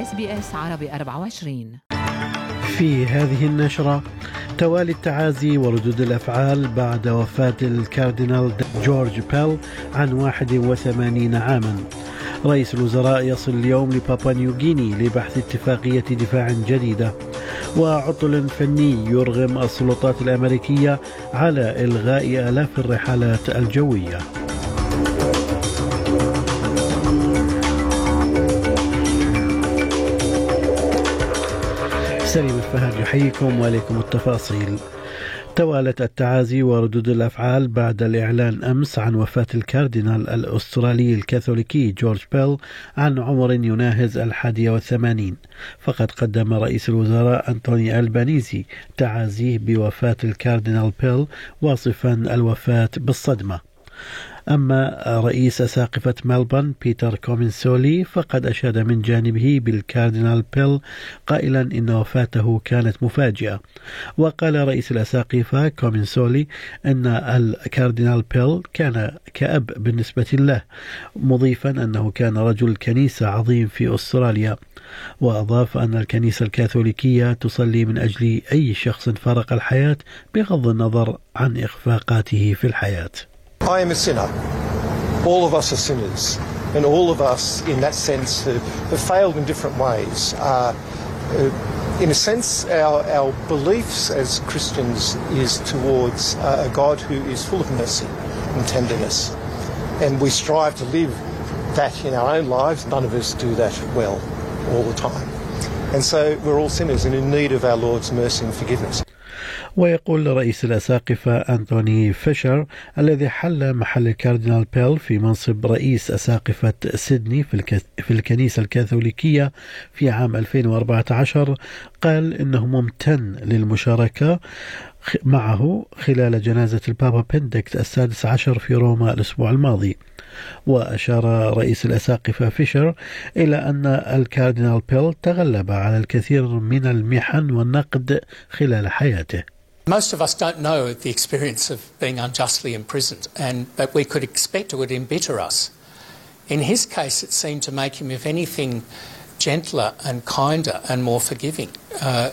SBS عربي 24 في هذه النشرة توالي التعازي وردود الأفعال بعد وفاة الكاردينال جورج بيل عن 81 عاما. رئيس الوزراء يصل اليوم لبابا نيوغيني لبحث اتفاقية دفاع جديدة. وعطل فني يرغم السلطات الأمريكية على إلغاء آلاف الرحلات الجوية. سليم الفهد يحييكم وعليكم التفاصيل. توالت التعازي وردود الأفعال بعد الإعلان أمس عن وفاة الكاردينال الأسترالي الكاثوليكي جورج بيل عن عمر يناهز الحادية والثمانين. فقد قدم رئيس الوزراء أنتوني ألبانيزي تعازيه بوفاة الكاردينال بيل واصفا الوفاة بالصدمة. أما رئيس أساقفة ملبورن بيتر كومنسولي فقد أشاد من جانبه بالكاردينال بيل قائلا إن وفاته كانت مفاجئة. وقال رئيس الأساقفة كومنسولي أن الكاردينال بيل كان كأب بالنسبة له مضيفا أنه كان رجل كنيسة عظيم في أستراليا. وأضاف أن الكنيسة الكاثوليكية تصلي من أجل أي شخص فارق الحياة بغض النظر عن إخفاقاته في الحياة. I am a sinner. All of us are sinners. And all of us, in that sense, have, have failed in different ways. Uh, uh, in a sense, our, our beliefs as Christians is towards uh, a God who is full of mercy and tenderness. And we strive to live that in our own lives. None of us do that well all the time. And so we're all sinners and in need of our Lord's mercy and forgiveness. ويقول رئيس الأساقفة أنتوني فيشر الذي حل محل الكاردينال بيل في منصب رئيس أساقفة سيدني في الكنيسة الكاثوليكية في عام 2014 قال إنه ممتن للمشاركة معه خلال جنازة البابا بندكت السادس عشر في روما الأسبوع الماضي. وأشار رئيس الأساقفة فيشر إلى أن الكاردينال بيل تغلب على الكثير من المحن والنقد خلال حياته. Most of us don't know the experience of being unjustly imprisoned, and but we could expect it would embitter us. In his case, it seemed to make him, if anything, gentler and kinder and more forgiving. Uh,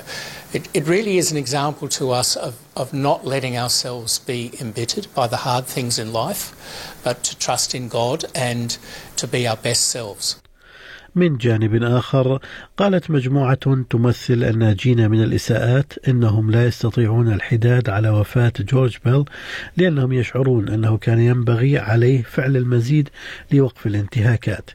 it, it, really is an example to us of, of not letting ourselves be embittered by the hard things in life, but to trust in God and to be our best selves. من جانب آخر قالت مجموعة تمثل الناجين من الإساءات إنهم لا يستطيعون الحداد على وفاة جورج بيل لأنهم يشعرون أنه كان ينبغي عليه فعل المزيد لوقف الانتهاكات.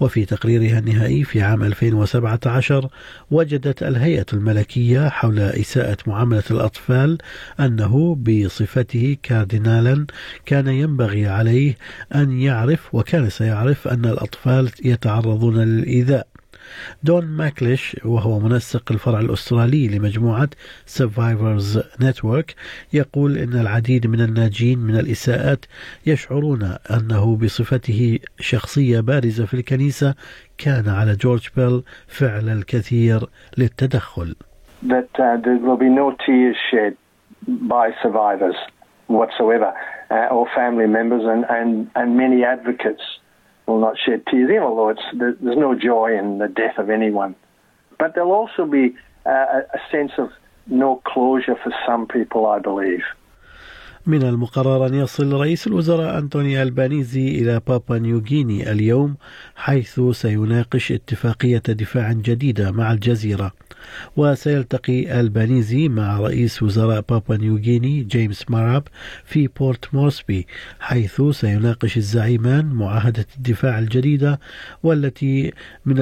وفي تقريرها النهائي في عام 2017 وجدت الهيئة الملكية حول إساءة معاملة الأطفال أنه بصفته كاردينالا كان ينبغي عليه أن يعرف وكان سيعرف أن الأطفال يتعرضون للإيذاء. دون ماكليش وهو منسق الفرع الأسترالي لمجموعة Survivors Network يقول إن العديد من الناجين من الإساءات يشعرون أنه بصفته شخصية بارزة في الكنيسة كان على جورج بيل فعل الكثير للتدخل. That uh, there will be no tears shed by survivors whatsoever, uh, or family members, and, and, and many advocates will not shed tears, even although it's, there's no joy in the death of anyone. But there'll also be uh, a sense of no closure for some people, I believe. من المقرر أن يصل رئيس الوزراء أنتوني ألبانيزي إلى بابا نيوغيني اليوم حيث سيناقش اتفاقية دفاع جديدة مع الجزيرة وسيلتقي البانيزي مع رئيس وزراء بابا نيوغيني جيمس ماراب في بورت مورسبي حيث سيناقش الزعيمان معاهدة الدفاع الجديدة والتي من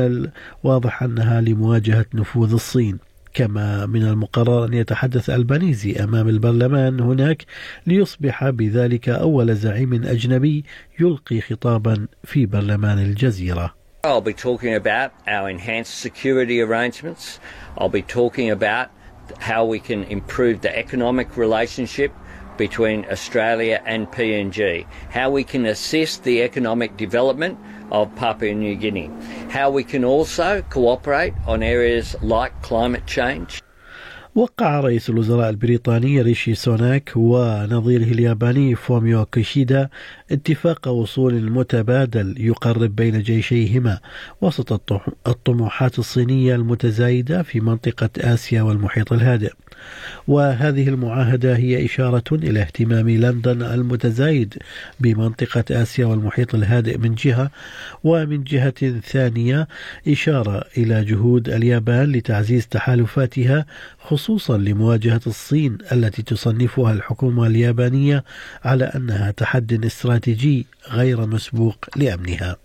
الواضح أنها لمواجهة نفوذ الصين. كما من المقرر أن يتحدث البانيزي أمام البرلمان هناك ليصبح بذلك أول زعيم أجنبي يلقي خطابا في برلمان الجزيرة. I'll be talking about our enhanced security arrangements. I'll be talking about how we can improve the economic relationship between Australia and PNG, how we can assist the economic development of Papua New Guinea, how we can also cooperate on areas like climate change. وقع رئيس الوزراء البريطاني ريشي سوناك ونظيره الياباني فوميو كيشيدا اتفاق وصول متبادل يقرب بين جيشيهما وسط الطموحات الصينية المتزايدة في منطقة آسيا والمحيط الهادئ. وهذه المعاهدة هي إشارة إلى اهتمام لندن المتزايد بمنطقة آسيا والمحيط الهادئ من جهة ومن جهة ثانية إشارة إلى جهود اليابان لتعزيز تحالفاتها خصوصا لمواجهة الصين التي تصنفها الحكومة اليابانية على أنها تحد استراتيجي غير مسبوق لأمنها.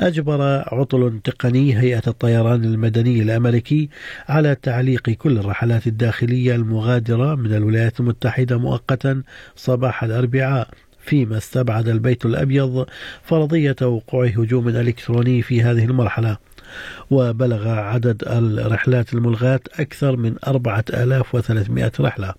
أجبر عطل تقني هيئة الطيران المدني الأمريكي على تعليق كل الرحلات الداخلية المغادرة من الولايات المتحدة مؤقتا صباح الأربعاء فيما استبعد البيت الأبيض فرضية وقوع هجوم إلكتروني في هذه المرحلة وبلغ عدد الرحلات الملغاة أكثر من 4300 رحلة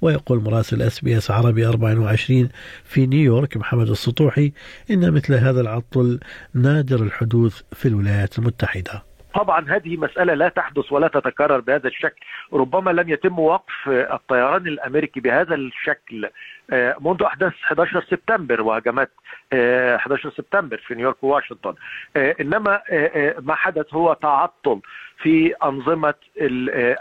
ويقول مراسل SBS عربي 24 في نيويورك محمد السطوحي إن مثل هذا العطل نادر الحدوث في الولايات المتحدة. طبعا هذه مسألة لا تحدث ولا تتكرر بهذا الشكل. ربما لم يتم وقف الطيران الأمريكي بهذا الشكل آه، منذ أحداث 11 سبتمبر وهجمات 11 آه، سبتمبر في نيويورك وواشنطن. آه، إنما ما حدث هو تعطل في أنظمة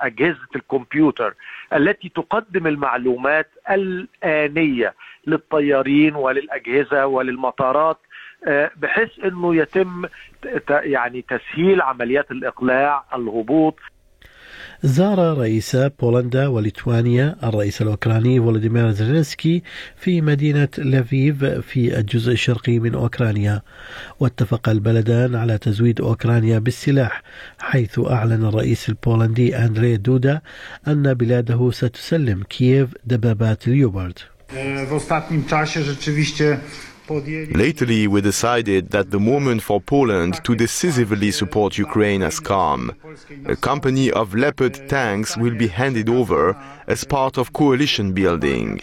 أجهزة الكمبيوتر التي تقدم المعلومات الآنية للطيارين وللأجهزة وللمطارات بحيث إنه يتم يعني تسهيل عمليات الإقلاع الهبوط. زار رئيس بولندا وليتوانيا الرئيس الأوكراني فولوديمير زيلينسكي في مدينة لافيف في الجزء الشرقي من أوكرانيا. واتفق البلدان على تزويد أوكرانيا بالسلاح حيث أعلن الرئيس البولندي أندري دودا أن بلاده ستسلم كييف دبابات ليوبارد. W ostatnim czasie rzeczywiście Lately, we decided that the moment for Poland to decisively support Ukraine has come. A company of Leopard tanks will be handed over as part of coalition building.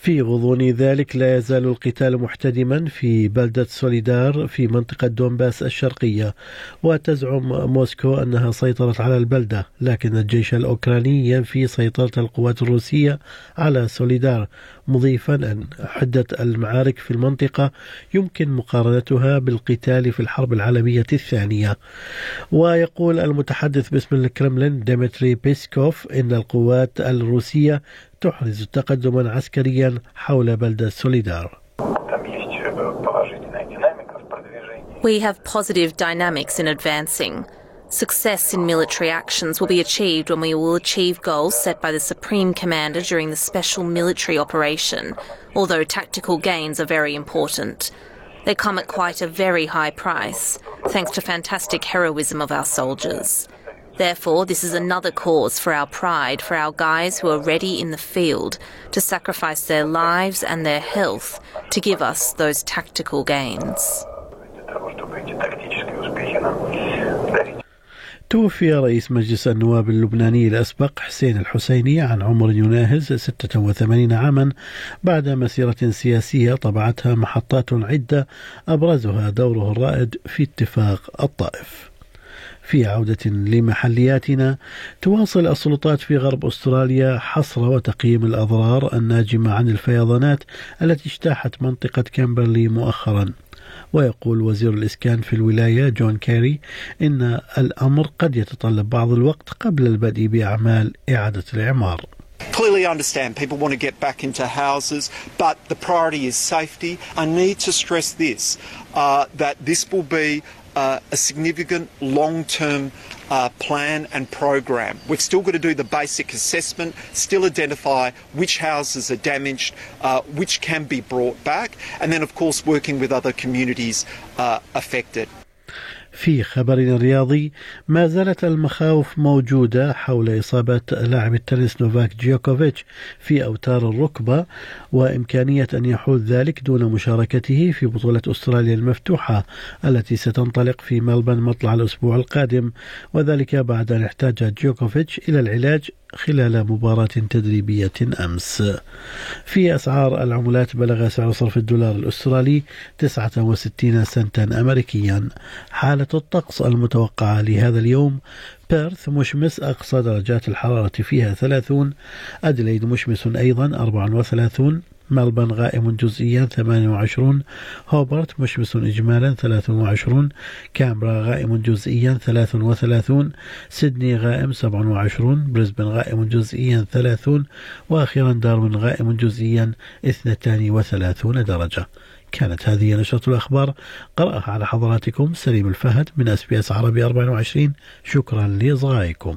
في غضون ذلك لا يزال القتال محتدما في بلدة سوليدار في منطقة دونباس الشرقية وتزعم موسكو أنها سيطرت على البلدة لكن الجيش الأوكراني ينفي سيطرة القوات الروسية على سوليدار مضيفا أن حدة المعارك في المنطقة يمكن مقارنتها بالقتال في الحرب العالمية الثانية. ويقول المتحدث باسم الكرملين ديمتري بيسكوف إن القوات الروسية تحرز تقدما عسكريا حول بلدة سوليدار We have positive dynamics in advancing. Success in military actions will be achieved when we will achieve goals set by the Supreme Commander during the special military operation, although tactical gains are very important. They come at quite a very high price, thanks to fantastic heroism of our soldiers. Therefore, this is another cause for our pride for our guys who are ready in the field to sacrifice their lives and their health to give us those tactical gains. توفي رئيس مجلس النواب اللبناني الأسبق حسين الحسيني عن عمر يناهز 86 عاما بعد مسيرة سياسية طبعتها محطات عدة أبرزها دوره الرائد في اتفاق الطائف. في عودة لمحلياتنا تواصل السلطات في غرب أستراليا حصر وتقييم الأضرار الناجمة عن الفيضانات التي اجتاحت منطقة كامبرلي مؤخرا ويقول وزير الإسكان في الولاية جون كيري إن الأمر قد يتطلب بعض الوقت قبل البدء بأعمال إعادة الإعمار clearly understand people want to get back into houses, but the priority is safety. I need to stress this uh, that this will be uh, a significant long term uh, plan and program. We've still got to do the basic assessment, still identify which houses are damaged, uh, which can be brought back, and then, of course, working with other communities uh, affected. في خبرنا الرياضي ما زالت المخاوف موجودة حول إصابة لاعب التنس نوفاك جيوكوفيتش في أوتار الركبة وإمكانية أن يحول ذلك دون مشاركته في بطولة أستراليا المفتوحة التي ستنطلق في ملبن مطلع الأسبوع القادم. وذلك بعد أن احتاج جيوكوفيتش إلى العلاج خلال مباراة تدريبية أمس. في أسعار العملات بلغ سعر صرف الدولار الأسترالي 69 سنتا أمريكيا. حالة الطقس المتوقعة لهذا اليوم بيرث مشمس أقصى درجات الحرارة فيها 30 أدليد مشمس أيضا 34 ملبن غائم جزئيا 28 هوبرت مشمس إجمالا 23 كامبرا غائم جزئيا 33 سيدني غائم 27 بريسبن غائم جزئيا 30 وأخيرا داروين غائم جزئيا 32 درجة. كانت هذه نشرة الأخبار. قرأها على حضراتكم سليم الفهد من أس بي أس عربي 24 شكرا لإصغائكم.